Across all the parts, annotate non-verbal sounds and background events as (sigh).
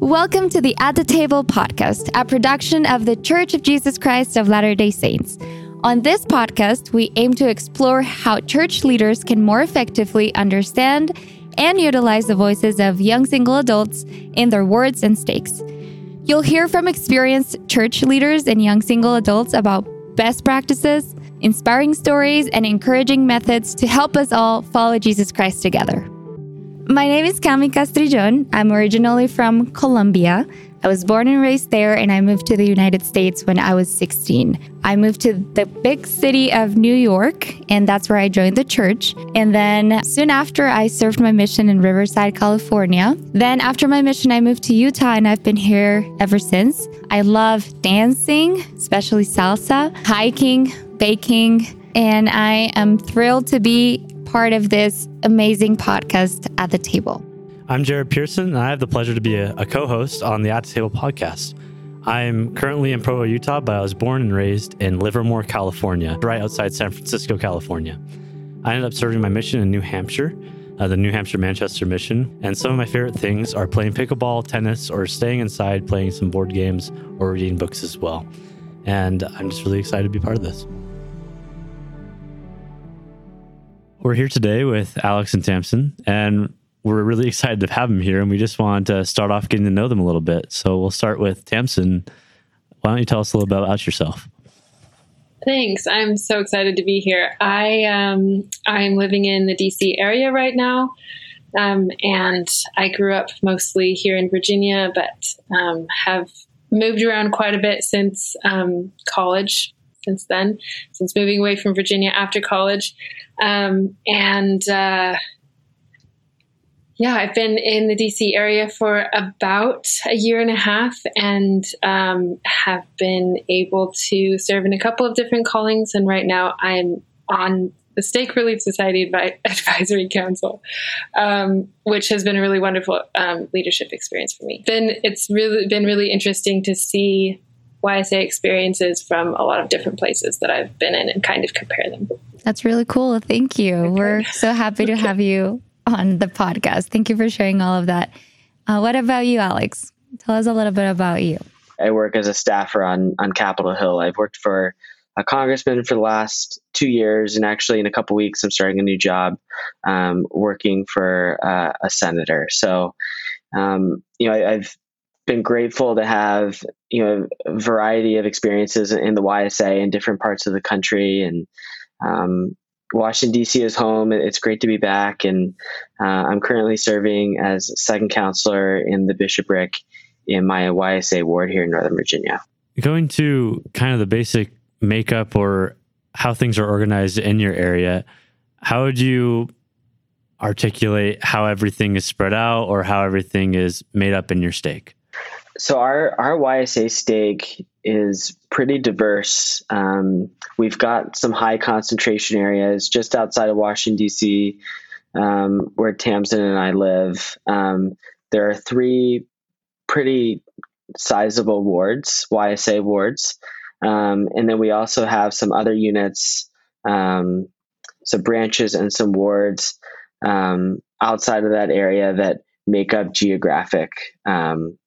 Welcome to the At the Table podcast, a production of the Church of Jesus Christ of Latter day Saints. On this podcast, we aim to explore how church leaders can more effectively understand and utilize the voices of young single adults in their wards and stakes. You'll hear from experienced church leaders and young single adults about best practices, inspiring stories, and encouraging methods to help us all follow Jesus Christ together. My name is Cami Castrillon. I'm originally from Colombia. I was born and raised there, and I moved to the United States when I was 16. I moved to the big city of New York, and that's where I joined the church. And then soon after, I served my mission in Riverside, California. Then, after my mission, I moved to Utah, and I've been here ever since. I love dancing, especially salsa, hiking, baking, and I am thrilled to be part of this amazing podcast at the table. I'm Jared Pearson, and I have the pleasure to be a, a co host on the At the Table podcast. I'm currently in Provo, Utah, but I was born and raised in Livermore, California, right outside San Francisco, California. I ended up serving my mission in New Hampshire, uh, the New Hampshire Manchester mission, and some of my favorite things are playing pickleball, tennis, or staying inside playing some board games or reading books as well. And I'm just really excited to be part of this. We're here today with Alex and Tamsin, and we're really (laughs) excited to have them here. And we just want to start off getting to know them a little bit. So we'll start with Tamsin. Why don't you tell us a little bit about yourself? Thanks. I'm so excited to be here. I um, I'm living in the DC area right now, um, and I grew up mostly here in Virginia, but um, have moved around quite a bit since um, college. Since then, since moving away from Virginia after college, um, and uh, yeah, I've been in the DC area for about a year and a half and um, have been able to serve in a couple of different callings. And right now I'm on the Stake Relief Society Advi- (laughs) Advisory Council, um, which has been a really wonderful um, leadership experience for me. Then it's really been really interesting to see YSA experiences from a lot of different places that I've been in and kind of compare them. That's really cool. Thank you. Okay. We're so happy to okay. have you on the podcast. Thank you for sharing all of that. Uh, what about you, Alex? Tell us a little bit about you. I work as a staffer on on Capitol Hill. I've worked for a congressman for the last two years, and actually, in a couple weeks, I'm starting a new job um, working for uh, a senator. So, um, you know, I, I've been grateful to have you know a variety of experiences in the YSA in different parts of the country, and um, Washington D.C. is home. It's great to be back, and uh, I'm currently serving as second counselor in the bishopric in my YSA ward here in Northern Virginia. Going to kind of the basic makeup or how things are organized in your area, how would you articulate how everything is spread out or how everything is made up in your stake? So our our YSA stake is pretty diverse. Um, we've got some high concentration areas just outside of Washington D.C., um, where Tamsin and I live. Um, there are three pretty sizable wards, YSA wards, um, and then we also have some other units, um, some branches and some wards um, outside of that area that make up geographic um,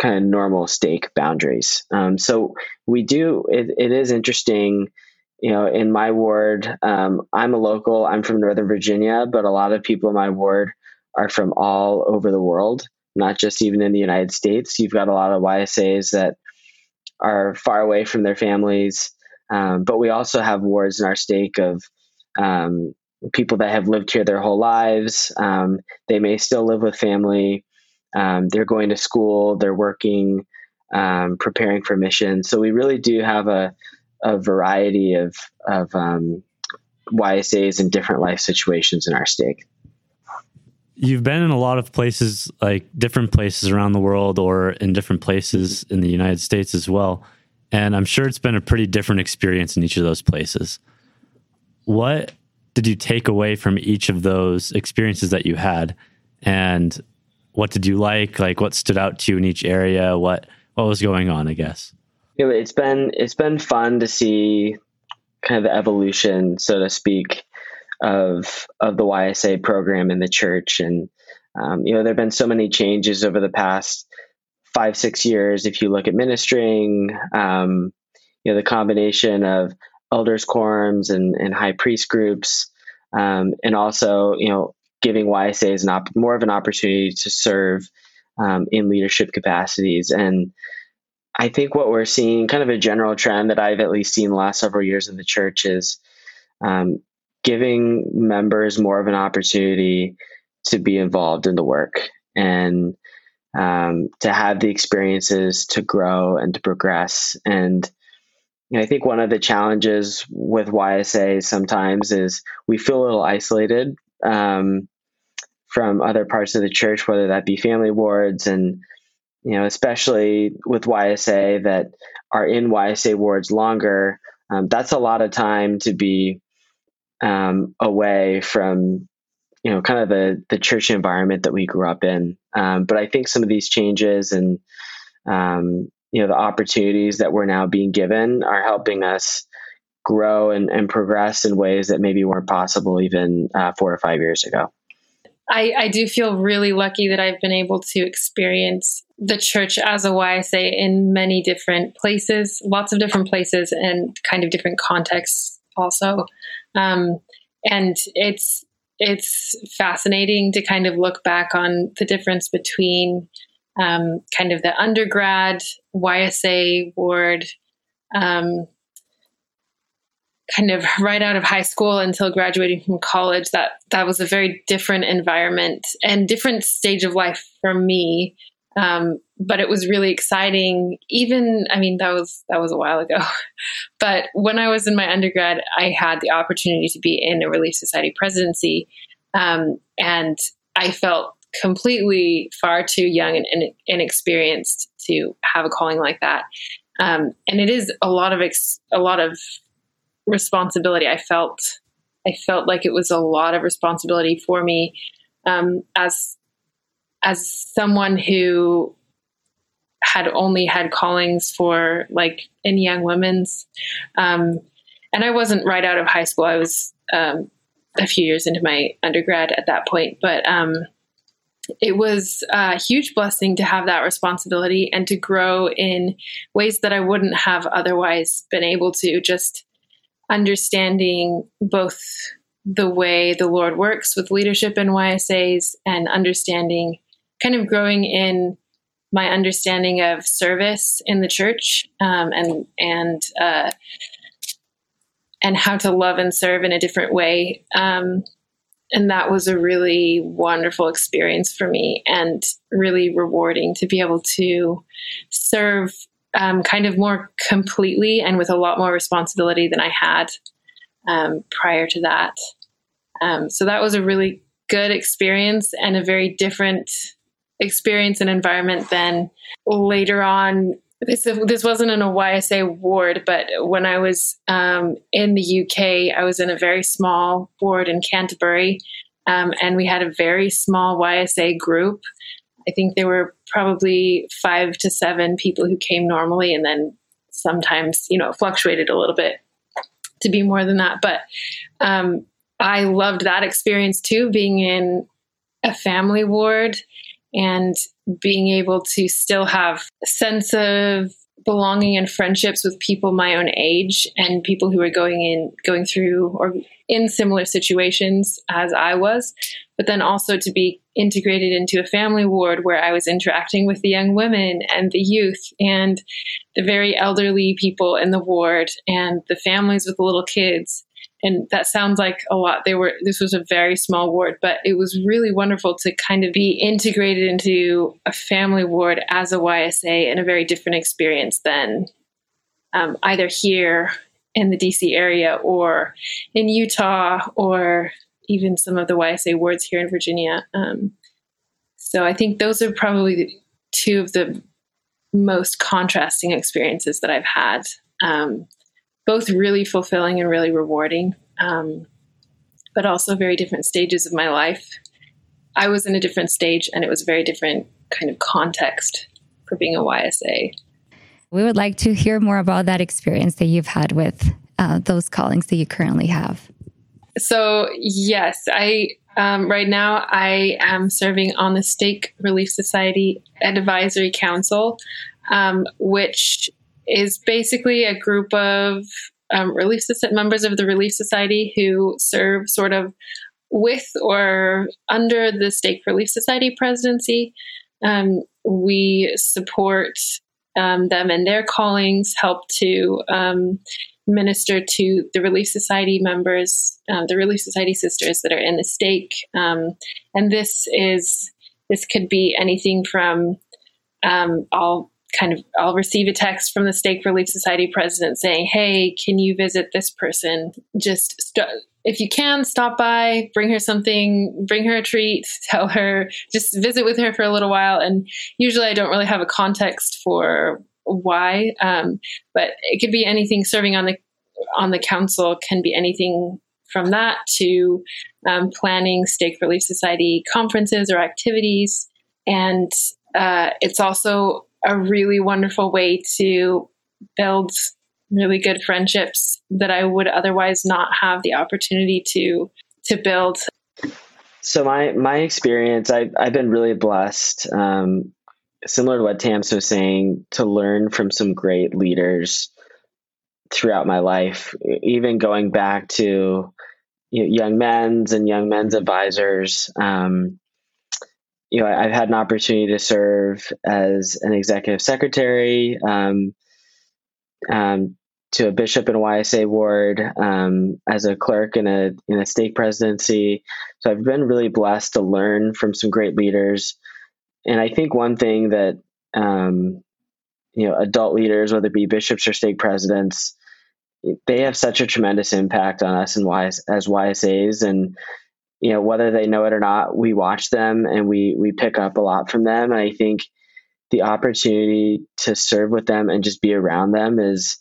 kind of normal stake boundaries. Um, so we do, it, it is interesting. You know, in my ward, um, I'm a local, I'm from Northern Virginia, but a lot of people in my ward are from all over the world, not just even in the United States. You've got a lot of YSAs that are far away from their families. Um, but we also have wards in our stake of um, people that have lived here their whole lives. Um, they may still live with family. Um, they're going to school, they're working, um, preparing for missions. So we really do have a, a variety of, of um, YSAs in different life situations in our stake. You've been in a lot of places, like different places around the world or in different places in the United States as well. And I'm sure it's been a pretty different experience in each of those places. What did you take away from each of those experiences that you had? And what did you like? Like what stood out to you in each area? What what was going on? I guess. Yeah, it's been it's been fun to see kind of the evolution, so to speak, of of the YSA program in the church, and um, you know there have been so many changes over the past five, six years, if you look at ministering, um, you know, the combination of elders quorums and, and high priest groups, um, and also, you know, giving YSAs an op- more of an opportunity to serve um, in leadership capacities. And I think what we're seeing, kind of a general trend that I've at least seen the last several years in the church, is um, giving members more of an opportunity to be involved in the work and um, to have the experiences to grow and to progress. And you know, I think one of the challenges with YSA sometimes is we feel a little isolated um, from other parts of the church, whether that be family wards and you know, especially with YSA that are in YSA wards longer. Um, that's a lot of time to be um, away from you know kind of the the church environment that we grew up in. Um, but I think some of these changes and um, you know the opportunities that we're now being given are helping us grow and, and progress in ways that maybe weren't possible even uh, four or five years ago. I, I do feel really lucky that I've been able to experience the church as a YSA in many different places, lots of different places, and kind of different contexts also. Um, and it's it's fascinating to kind of look back on the difference between um, kind of the undergrad YSA ward, um, kind of right out of high school until graduating from college. That that was a very different environment and different stage of life for me. Um, but it was really exciting. Even, I mean, that was that was a while ago. (laughs) but when I was in my undergrad, I had the opportunity to be in a Relief Society presidency, um, and I felt completely far too young and, and, inexperienced to have a calling like that. Um, and it is a lot of ex- a lot of responsibility. I felt I felt like it was a lot of responsibility for me um, as as someone who had only had callings for like in young women's um, and i wasn't right out of high school i was um, a few years into my undergrad at that point but um, it was a huge blessing to have that responsibility and to grow in ways that i wouldn't have otherwise been able to just understanding both the way the lord works with leadership in ysas and understanding kind of growing in my understanding of service in the church um, and and uh, and how to love and serve in a different way. Um, and that was a really wonderful experience for me and really rewarding to be able to serve um, kind of more completely and with a lot more responsibility than I had um, prior to that. Um, so that was a really good experience and a very different experience and environment than later on. This, this wasn't in a YSA ward, but when I was um, in the UK, I was in a very small ward in Canterbury, um, and we had a very small YSA group. I think there were probably five to seven people who came normally, and then sometimes, you know, fluctuated a little bit to be more than that. But um, I loved that experience too, being in a family ward and being able to still have a sense of belonging and friendships with people my own age and people who were going in going through or in similar situations as I was but then also to be integrated into a family ward where I was interacting with the young women and the youth and the very elderly people in the ward and the families with the little kids and that sounds like a lot. They were this was a very small ward but it was really wonderful to kind of be integrated into a family ward as a ysa in a very different experience than um, either here in the dc area or in utah or even some of the ysa wards here in virginia. Um, so i think those are probably two of the most contrasting experiences that i've had. Um, both really fulfilling and really rewarding, um, but also very different stages of my life. I was in a different stage, and it was a very different kind of context for being a YSA. We would like to hear more about that experience that you've had with uh, those callings that you currently have. So yes, I Um, right now, I am serving on the Stake Relief Society Advisory Council, um, which is basically a group of um, relief members of the Relief Society who serve sort of with or under the Stake Relief Society presidency. Um, we support um, them and their callings, help to um, minister to the Relief Society members, uh, the Relief Society sisters that are in the stake. Um, and this is this could be anything from um, I'll kind of I'll receive a text from the Stake Relief Society president saying, "Hey, can you visit this person? Just st- if you can, stop by, bring her something, bring her a treat, (laughs) tell her, just visit with her for a little while." And usually, I don't really have a context for why, um, but it could be anything. Serving on the on the council can be anything from that to um, planning Stake Relief Society conferences or activities, and uh, it's also a really wonderful way to build really good friendships that I would otherwise not have the opportunity to to build. So my my experience, I've I've been really blessed. Um, similar to what Tams was saying, to learn from some great leaders throughout my life, even going back to you know, young men's and young men's advisors. Um, you know, I've had an opportunity to serve as an executive secretary um, um, to a bishop in a YSA ward, um, as a clerk in a in a stake presidency. So I've been really blessed to learn from some great leaders. And I think one thing that um, you know adult leaders, whether it be bishops or stake presidents, they have such a tremendous impact on us and as YSAs and you know whether they know it or not we watch them and we we pick up a lot from them. And i think the opportunity to serve with them and just be around them is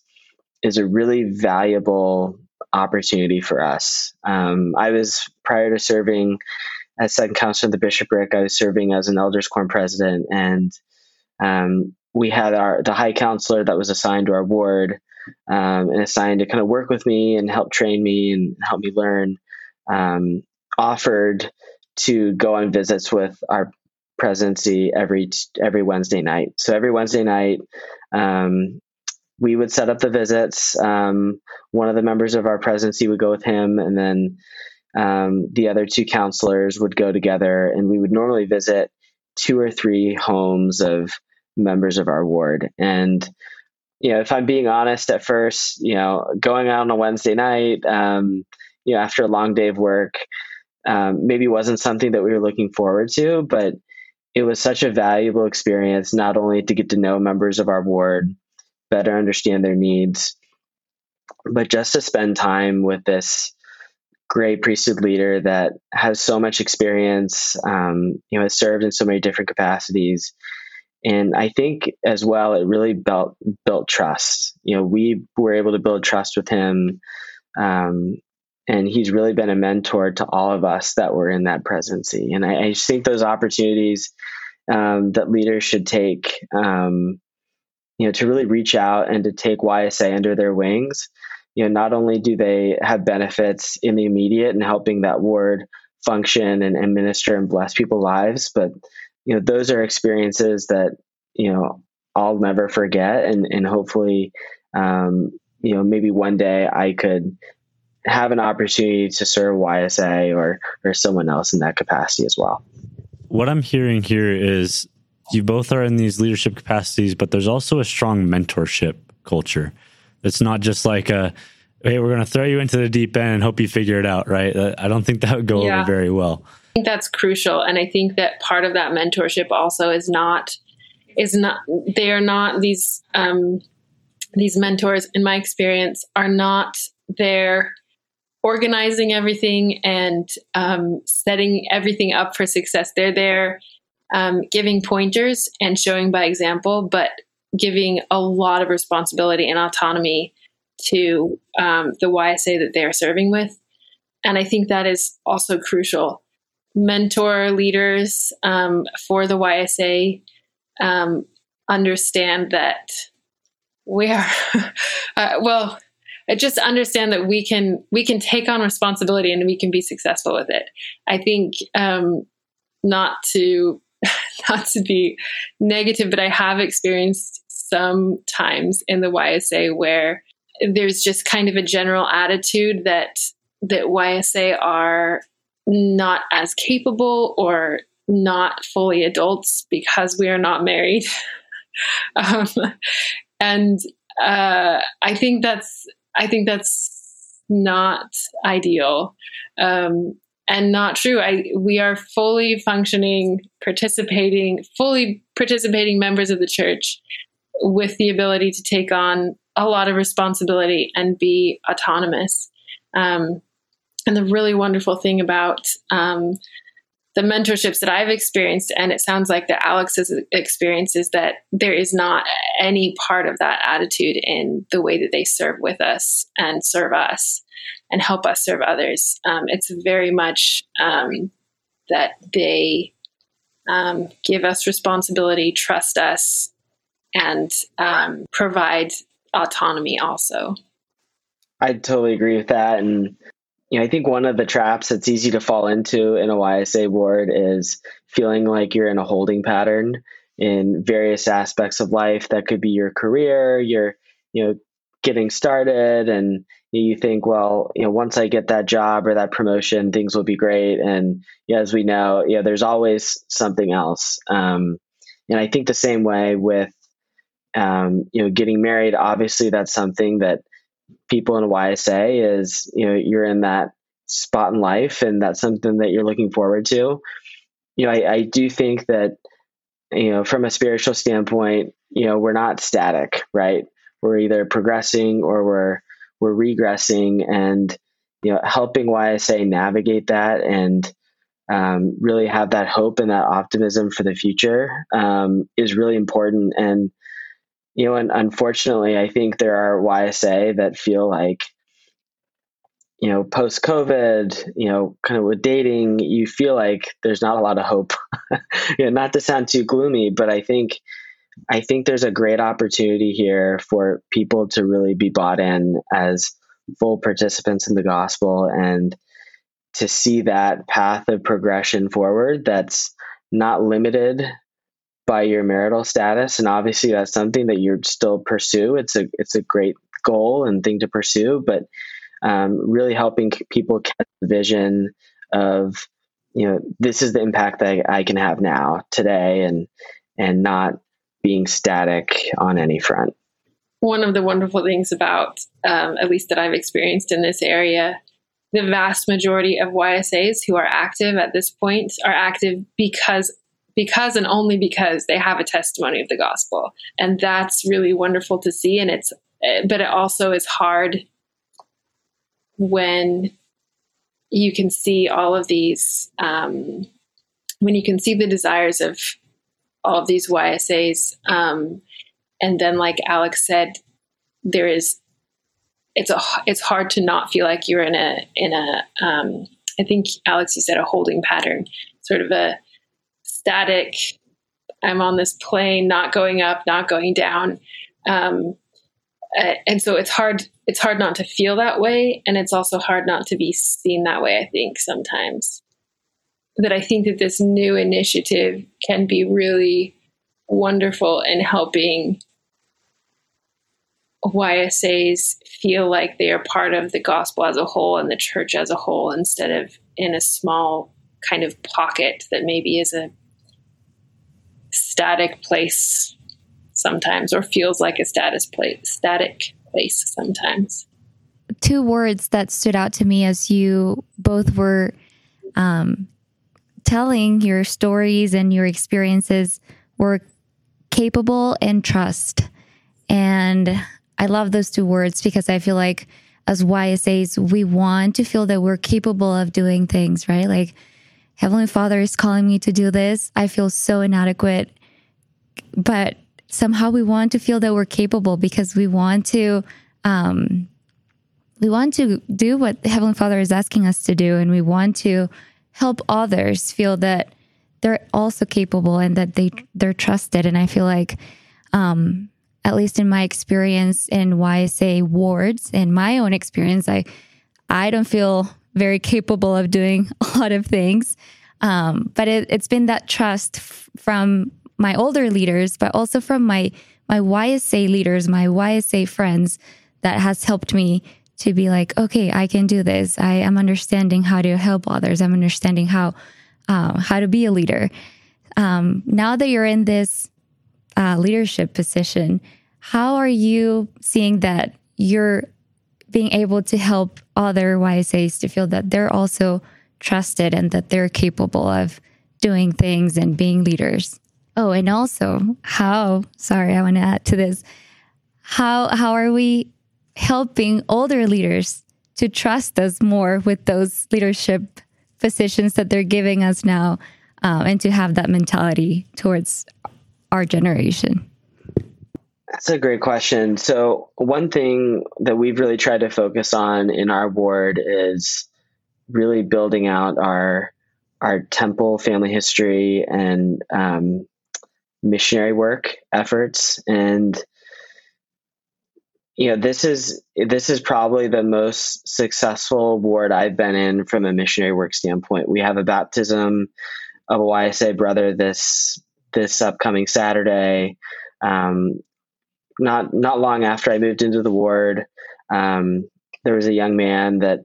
is a really valuable opportunity for us. Um, i was prior to serving as second counselor of the bishopric i was serving as an elders quorum president. And um, we had our the high counselor that was assigned to our ward um, and assigned to kind of work with me and help train me and help me learn um, offered to go on visits with our presidency every every Wednesday night. So every Wednesday night, um, we would set up the visits. Um, one of the members of our presidency would go with him, and then um, the other two counselors would go together, and we would normally visit two or three homes of members of our ward. And you know, if I'm being honest, at first, you know, going out on a Wednesday night, um, you know, after a long day of work, um, maybe wasn't something that we were looking forward to, but it was such a valuable experience, not only to get to know members of our ward, better understand their needs, but just to spend time with this great priesthood leader that has so much experience, um, you know, has served in so many different capacities. And I think as well, it really built built trust. You know, we were able to build trust with him um, and he's really been a mentor to all of us that were in that presidency. And I, I think those opportunities um, that leaders should take, um, you know, to really reach out and to take YSA under their wings. You know, not only do they have benefits in the immediate and helping that ward function and, and minister and bless people's lives, but you know, those are experiences that you know I'll never forget, and and hopefully, um, you know, maybe one day I could have an opportunity to serve YSA or or someone else in that capacity as well. What I'm hearing here is you both are in these leadership capacities, but there's also a strong mentorship culture. It's not just like a hey, we're going to throw you into the deep end and hope you figure it out, right? I don't think that would go yeah. over very well. I think that's crucial, and I think that part of that mentorship also is not is not they are not these um, these mentors. In my experience, are not there organizing everything and um, setting everything up for success. They're there um, giving pointers and showing by example, but giving a lot of responsibility and autonomy to um, the YSA that they are serving with. And I think that is also crucial. Mentor leaders um, for the YSA um, understand that we are, (laughs) uh, well, just understand that we can we can take on responsibility and we can be successful with it. I think um, not to (laughs) not to be negative, but I have experienced some times in the YSA where there's just kind of a general attitude that that YSA are not as capable or not fully adults because we are not married. (laughs) um, and uh, I think that's I think that's not ideal um, and not true. I we are fully functioning, participating, fully participating members of the church with the ability to take on a lot of responsibility and be autonomous. Um, and the really wonderful thing about um, the mentorships that I've experienced, and it sounds like that Alex's experience is that there is not any part of that attitude in the way that they serve with us and serve us and help us serve others. Um, it's very much um, that they um, give us responsibility, trust us, and um, provide autonomy also. I totally agree with that. And you know, I think one of the traps that's easy to fall into in a YSA board is feeling like you're in a holding pattern in various aspects of life. That could be your career, your, you know, getting started, and you think, well, you know, once I get that job or that promotion, things will be great. And you know, as we know, you know, there's always something else. Um, and I think the same way with, um, you know, getting married. Obviously, that's something that people in YSA is you know you're in that spot in life and that's something that you're looking forward to. You know, I, I do think that you know from a spiritual standpoint, you know, we're not static, right? We're either progressing or we're we're regressing, and you know, helping YSA navigate that and um, really have that hope and that optimism for the future um, is really important. And you know, and unfortunately, I think there are YSA that feel like, you know, post COVID, you know, kind of with dating, you feel like there's not a lot of hope. (laughs) you know, not to sound too gloomy, but I think, I think there's a great opportunity here for people to really be bought in as full participants in the gospel and to see that path of progression forward that's not limited by your marital status and obviously that's something that you still pursue. It's a it's a great goal and thing to pursue but um, really helping people catch the vision of you know this is the impact that I can have now today and and not being static on any front. One of the wonderful things about um, at least that i've experienced in this area the vast majority of ysas who are active at this point are active because because and only because they have a testimony of the gospel. And that's really wonderful to see. And it's, but it also is hard when you can see all of these, um, when you can see the desires of all of these YSAs. Um, and then, like Alex said, there is, it's a, it's hard to not feel like you're in a, in a, um, I think Alex, you said a holding pattern, sort of a, static. I'm on this plane, not going up, not going down. Um, and so it's hard it's hard not to feel that way and it's also hard not to be seen that way i think sometimes that i think that this new initiative can be really wonderful in helping ysas feel like they are part of the gospel as a whole and the church as a whole instead of in a small kind of pocket that maybe is a static place sometimes or feels like a status place static place sometimes. Two words that stood out to me as you both were um, telling your stories and your experiences were capable and trust. And i love those two words because i feel like as ysas we want to feel that we're capable of doing things right? Like Heavenly Father is calling me to do this. I feel so inadequate. But somehow we want to feel that we're capable because we want to um, we want to do what the Heavenly Father is asking us to do, and we want to help others feel that they're also capable and that they they're trusted. And I feel like um, at least in my experience in YSA wards, in my own experience, I I don't feel very capable of doing (laughs) a lot of things. Um, but it, has been that trust f- from my older leaders, but also from my my YSA leaders, my YSA friends, that has helped me to be like, okay, I can do this. I am understanding how to help others. I'm understanding how uh, how to be a leader. Um, now that you're in this uh, leadership position, how are you seeing that you're being able to help other YSAs to feel that they're also trusted and that they're capable of doing things and being leaders? Oh, and also how, sorry, I want to add to this. How how are we helping older leaders to trust us more with those leadership positions that they're giving us now um, and to have that mentality towards our generation? That's a great question. So, one thing that we've really tried to focus on in our ward is really building out our our temple family history and um, missionary work efforts and you know this is this is probably the most successful ward I've been in from a missionary work standpoint. We have a baptism of a YSA brother this this upcoming Saturday. Um, not not long after I moved into the ward, um, there was a young man that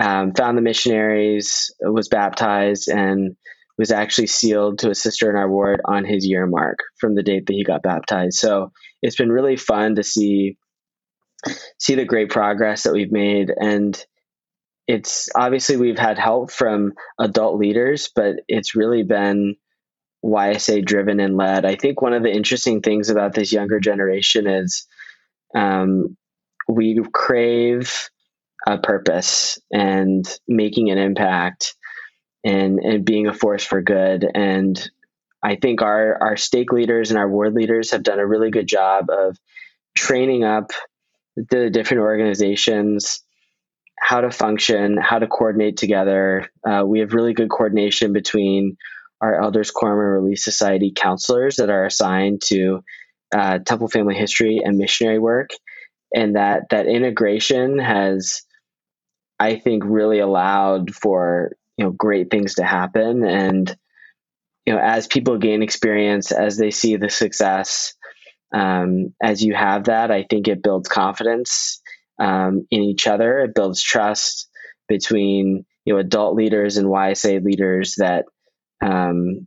um, found the missionaries, was baptized, and was actually sealed to a sister in our ward on his year mark from the date that he got baptized. So it's been really fun to see see the great progress that we've made and it's obviously we've had help from adult leaders but it's really been YSA driven and led. I think one of the interesting things about this younger generation is um, we crave a purpose and making an impact and and being a force for good. And I think our our stake leaders and our ward leaders have done a really good job of training up the different organizations how to function, how to coordinate together. Uh, we have really good coordination between our Elders Quorum and Relief Society counselors that are assigned to uh, Temple family history and missionary work, and that that integration has, I think, really allowed for you know great things to happen. And you know, as people gain experience, as they see the success, um, as you have that, I think it builds confidence um, in each other. It builds trust between you know adult leaders and YSA leaders that um,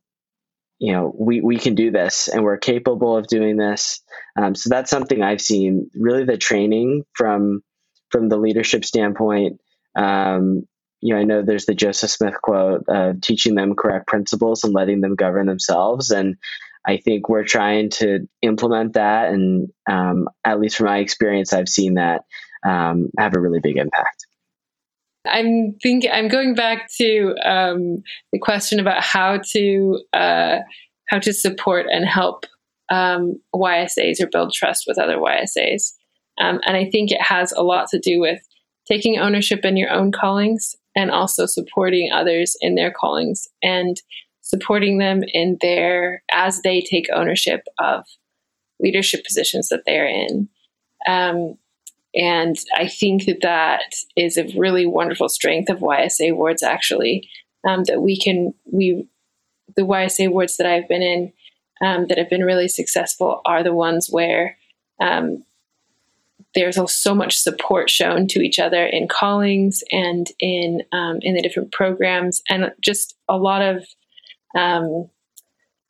you know we we can do this and we're capable of doing this. Um, so that's something I've seen. Really, the training from from the leadership standpoint. Um, you know, I know there's the Joseph Smith quote, uh, teaching them correct principles and letting them govern themselves. And I think we're trying to implement that, and um, at least from my experience, I've seen that um, have a really big impact. I'm thinking. I'm going back to um, the question about how to uh, how to support and help um, YSAs or build trust with other YSAs, um, and I think it has a lot to do with taking ownership in your own callings and also supporting others in their callings and supporting them in their as they take ownership of leadership positions that they're in. Um, and I think that that is a really wonderful strength of YSA wards, actually, um, that we can, we, the YSA wards that I've been in um, that have been really successful are the ones where um, there's so much support shown to each other in callings and in um, in the different programs, and just a lot of um,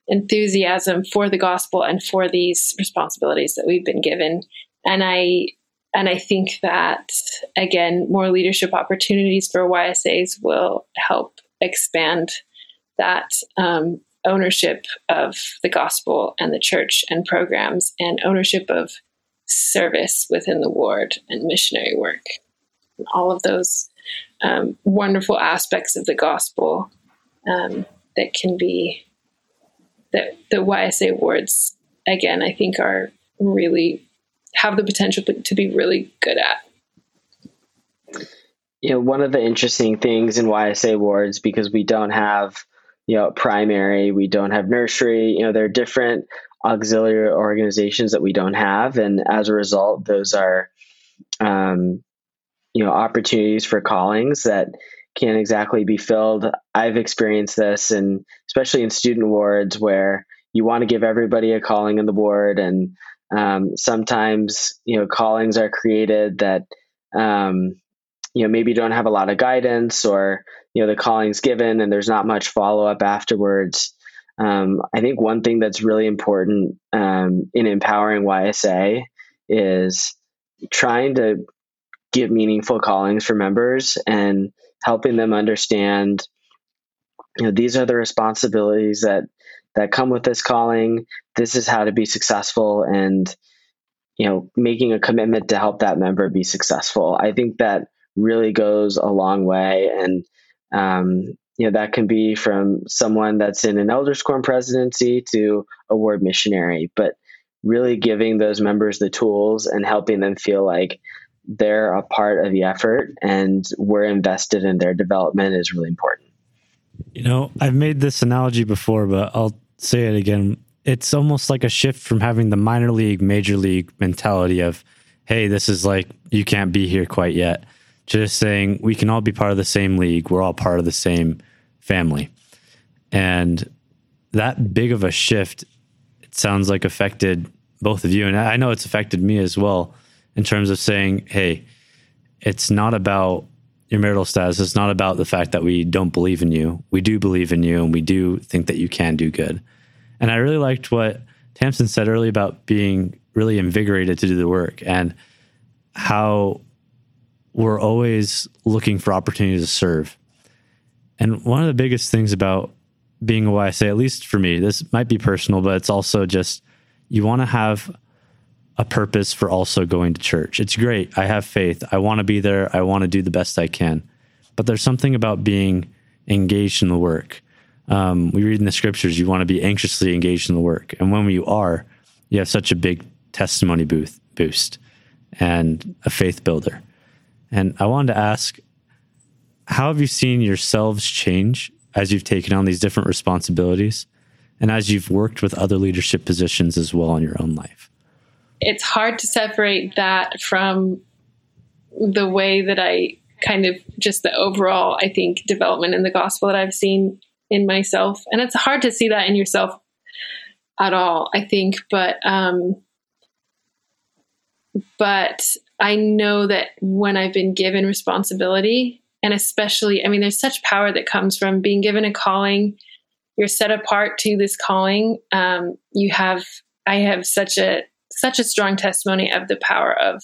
enthusiasm for the gospel and for these responsibilities that we've been given. And I and I think that again, more leadership opportunities for YSAs will help expand that um, ownership of the gospel and the church and programs, and ownership of service within the ward and missionary work, and all of those um, wonderful aspects of the gospel um, that can be that the YSA wards again I think are really have the potential to be really good at. You know, one of the interesting things in YSA wards because we don't have you know primary, we don't have nursery. You know, there are different auxiliary organizations that we don't have, and as a result, those are um, you know opportunities for callings that can't exactly be filled. I've experienced this, and especially in student wards where you want to give everybody a calling in the ward, and um, sometimes you know callings are created that um, you know maybe don't have a lot of guidance, or you know the calling's given and there's not much follow up afterwards. Um, I think one thing that's really important um, in empowering YSA is trying to give meaningful callings for members and helping them understand you know these are the responsibilities that that come with this calling this is how to be successful and you know making a commitment to help that member be successful i think that really goes a long way and um, you know that can be from someone that's in an elders presidency to a ward missionary but really giving those members the tools and helping them feel like they're a part of the effort and we're invested in their development is really important. You know, I've made this analogy before, but I'll say it again. It's almost like a shift from having the minor league, major league mentality of, hey, this is like, you can't be here quite yet, just saying we can all be part of the same league. We're all part of the same family. And that big of a shift, it sounds like affected both of you. And I know it's affected me as well in terms of saying, hey, it's not about your marital status. It's not about the fact that we don't believe in you. We do believe in you and we do think that you can do good. And I really liked what Tamsin said earlier about being really invigorated to do the work and how we're always looking for opportunities to serve. And one of the biggest things about being a YSA, at least for me, this might be personal, but it's also just you want to have a purpose for also going to church. It's great. I have faith. I want to be there. I want to do the best I can. But there's something about being engaged in the work. Um, we read in the scriptures, you want to be anxiously engaged in the work. And when you are, you have such a big testimony booth, boost and a faith builder. And I wanted to ask, how have you seen yourselves change as you've taken on these different responsibilities and as you've worked with other leadership positions as well in your own life? it's hard to separate that from the way that I kind of just the overall, I think, development in the gospel that I've seen in myself. And it's hard to see that in yourself at all, I think. But, um, but I know that when I've been given responsibility, and especially, I mean, there's such power that comes from being given a calling. You're set apart to this calling. Um, you have, I have such a such a strong testimony of the power of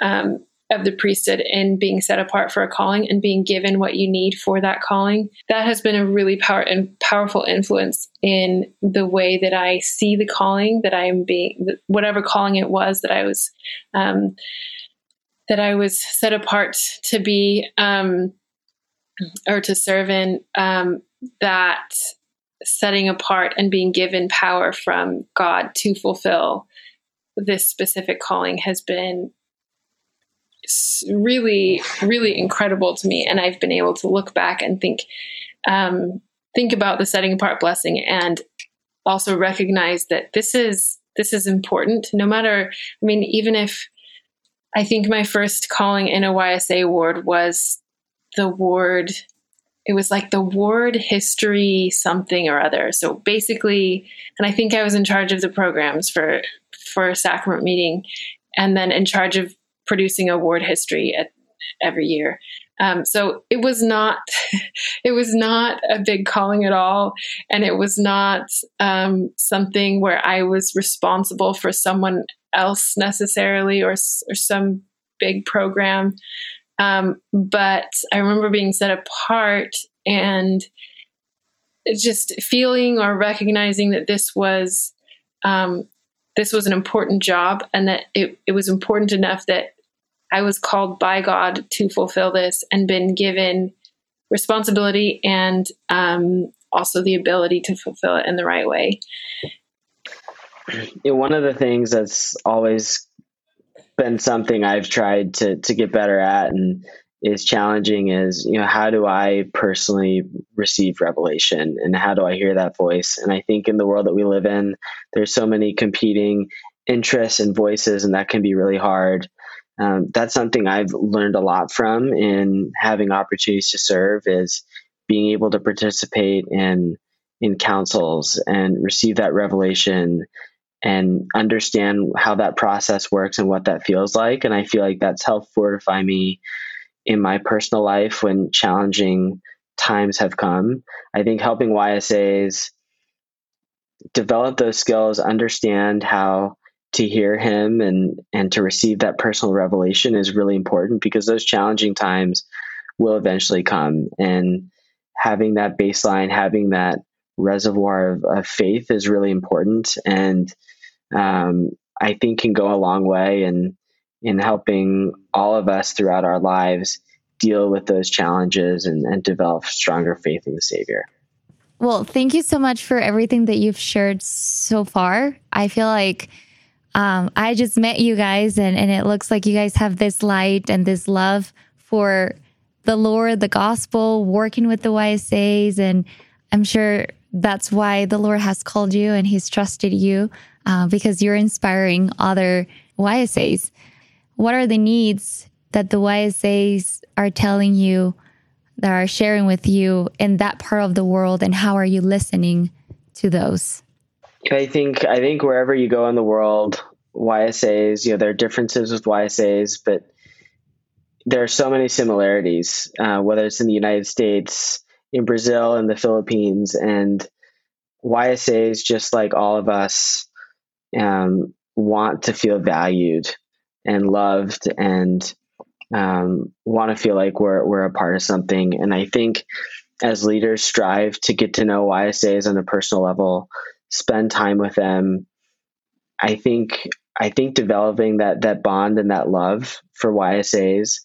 um, of the priesthood and being set apart for a calling and being given what you need for that calling. That has been a really power and powerful influence in the way that I see the calling that I am being, whatever calling it was that I was, um, that I was set apart to be, um, or to serve in. Um, that setting apart and being given power from God to fulfill this specific calling has been really, really incredible to me. And I've been able to look back and think, um, think about the setting apart blessing and also recognize that this is this is important no matter i mean even if i think my first calling in a ysa ward was the ward it was like the ward history something or other so basically and i think i was in charge of the programs for for sacrament meeting, and then in charge of producing award history at, every year. Um, so it was not (laughs) it was not a big calling at all, and it was not um, something where I was responsible for someone else necessarily or or some big program. Um, but I remember being set apart and just feeling or recognizing that this was um, this was an important job and that it, it was important enough that I was called by God to fulfill this and been given responsibility and um, also the ability to fulfill it in the right way. One of the things that's always been something I've tried to to get better at, and is challenging is you know how do i personally receive revelation and how do i hear that voice? And i think in the world that we live in there's so many competing interests and voices and that can be really hard. Um, that's something i've learned a lot from in having opportunities to serve is being able to participate in in councils and receive that revelation and understand how that process works and what that feels like. And i feel like that's helped fortify me in my personal life when challenging times have come. I think helping YSAs develop those skills, understand how to hear him and and to receive that personal revelation is really important because those challenging times will eventually come and having that baseline having that reservoir of, of faith is really important and um, i think can go a long way and in helping all of us throughout our lives deal with those challenges and, and develop stronger faith in the Savior. Well, thank you so much for everything that you've shared so far. I feel like um, I just met you guys, and, and it looks like you guys have this light and this love for the Lord, the gospel, working with the YSAs. And I'm sure that's why the Lord has called you and He's trusted you uh, because you're inspiring other YSAs what are the needs that the YSAs are telling you, that are sharing with you in that part of the world, and how are you listening to those? I think I think wherever you go in the world, YSAs, you know, there are differences with YSAs, but there are so many similarities. Uh, whether it's in the United States, in Brazil, in the Philippines, and YSAs, just like all of us, um, want to feel valued and loved and um, want to feel like we're we're a part of something. And I think as leaders strive to get to know YSAs on a personal level, spend time with them. I think I think developing that that bond and that love for YSAs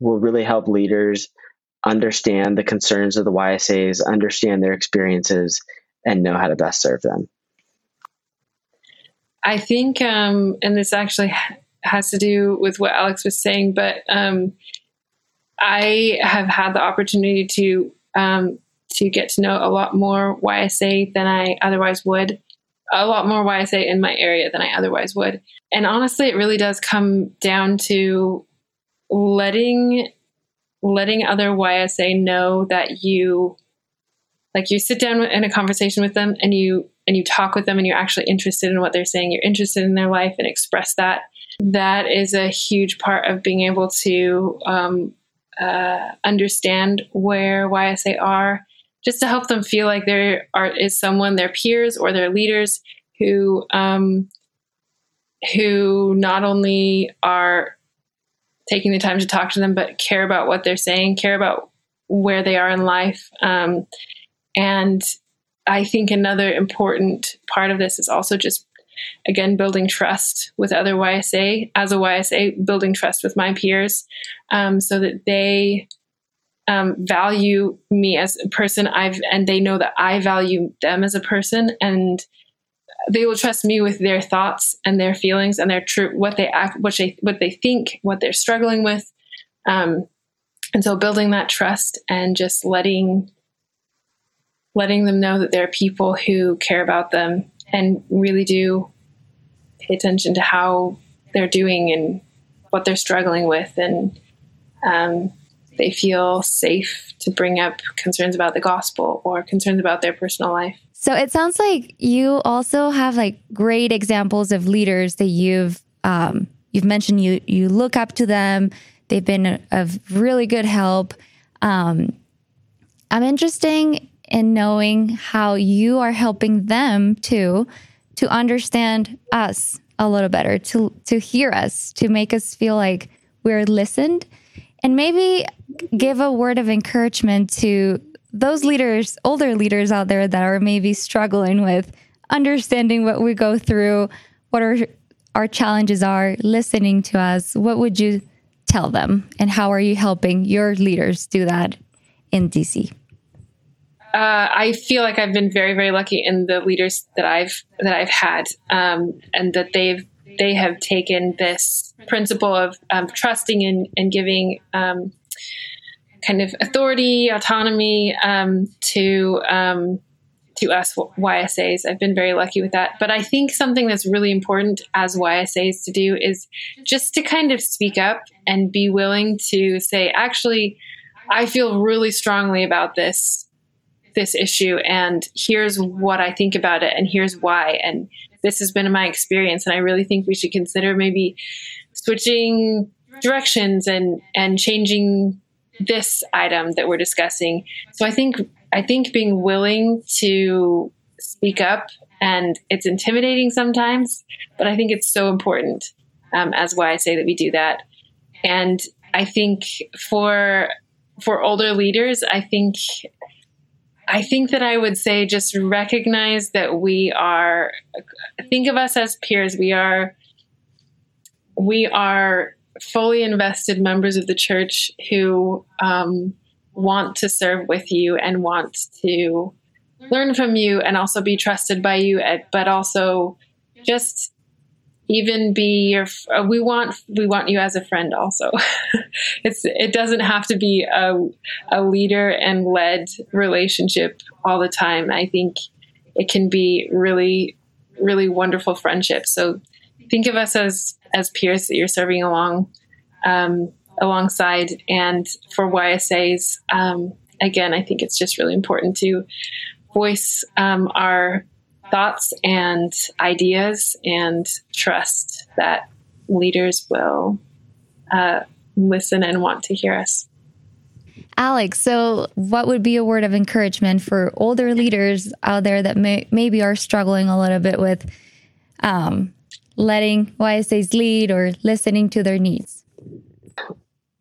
will really help leaders understand the concerns of the YSAs, understand their experiences, and know how to best serve them. I think, um, and this actually has to do with what Alex was saying, but um, I have had the opportunity to um, to get to know a lot more YSA than I otherwise would, a lot more YSA in my area than I otherwise would. And honestly, it really does come down to letting letting other YSA know that you like you sit down in a conversation with them and you and you talk with them and you're actually interested in what they're saying you're interested in their life and express that that is a huge part of being able to um, uh, understand where YSA are, just to help them feel like there are is someone, their peers or their leaders, who um, who not only are taking the time to talk to them, but care about what they're saying, care about where they are in life, um, and I think another important part of this is also just again building trust with other YSA as a YSA, building trust with my peers, um, so that they um, value me as a person. I've and they know that I value them as a person, and they will trust me with their thoughts and their feelings and their true what they act, what they what they think, what they're struggling with. Um, and so building that trust and just letting letting them know that there are people who care about them and really do pay attention to how they're doing and what they're struggling with. And um, they feel safe to bring up concerns about the gospel or concerns about their personal life. So it sounds like you also have like great examples of leaders that you've um, you've mentioned you you look up to them. They've been of really good help. Um, i'm interested in knowing how you are helping them too to understand us a little better, to to hear us, to make us feel like we're listened, and maybe give a word of encouragement to those leaders, older leaders out there that are maybe struggling with understanding what we go through, what our our challenges are, listening to us. What would you tell them, and how are you helping your leaders do that in DC? Uh, I feel like I've been very, very lucky in the leaders that I've that I've had, um, and that they've they have taken this principle of um, trusting and, and giving um, kind of authority, autonomy um, to um, to us YSAs. I've been very lucky with that. But I think something that's really important as YSAs to do is just to kind of speak up and be willing to say, actually, I feel really strongly about this this issue and here's what I think about it and here's why and this has been my experience and I really think we should consider maybe switching directions and and changing this item that we're discussing. So I think I think being willing to speak up and it's intimidating sometimes, but I think it's so important. Um, as YSA that we do that. And I think for for older leaders, I think I think that I would say just recognize that we are think of us as peers. We are we are fully invested members of the church who um, want to serve with you and want to learn from you and also be trusted by you, but also just even be your uh, we want we want you as a friend also. (laughs) It's it doesn't have to be a, a leader and led relationship all the time. I think it can be really really wonderful friendship. So think of us as as peers that you're serving along um, alongside. And for YSAs, um, again, I think it's just really important to voice um, our thoughts and ideas and trust that leaders will uh, listen and want to hear us. Alex, so what would be a word of encouragement for older leaders out there that may, maybe are struggling a little bit with um, letting YSAs lead or listening to their needs?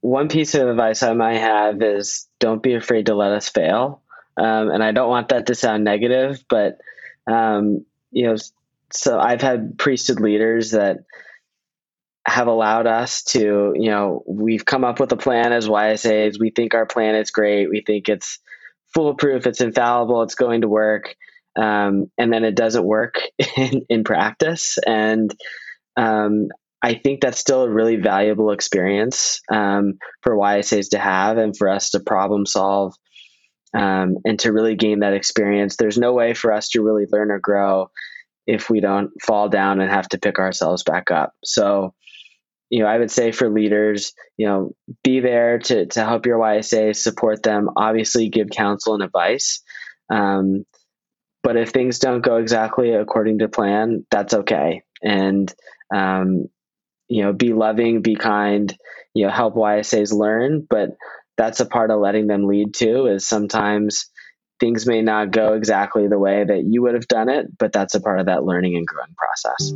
One piece of advice I might have is don't be afraid to let us fail. Um, and I don't want that to sound negative, but um, you know, so I've had priesthood leaders that have allowed us to, you know, we've come up with a plan as YSAs. We think our plan is great. We think it's foolproof. It's infallible. It's going to work um, and then it doesn't work (laughs) in, in practice. And um, I think that's still a really valuable experience um, for YSAs to have and for us to problem solve um, and to really gain that experience. There's no way for us to really learn or grow if we don't fall down and have to pick ourselves back up. So, you know, I would say for leaders, you know, be there to, to help your YSA, support them, obviously give counsel and advice. Um, but if things don't go exactly according to plan, that's okay. And, um, you know, be loving, be kind, you know, help YSAs learn. But that's a part of letting them lead too, is sometimes things may not go exactly the way that you would have done it, but that's a part of that learning and growing process.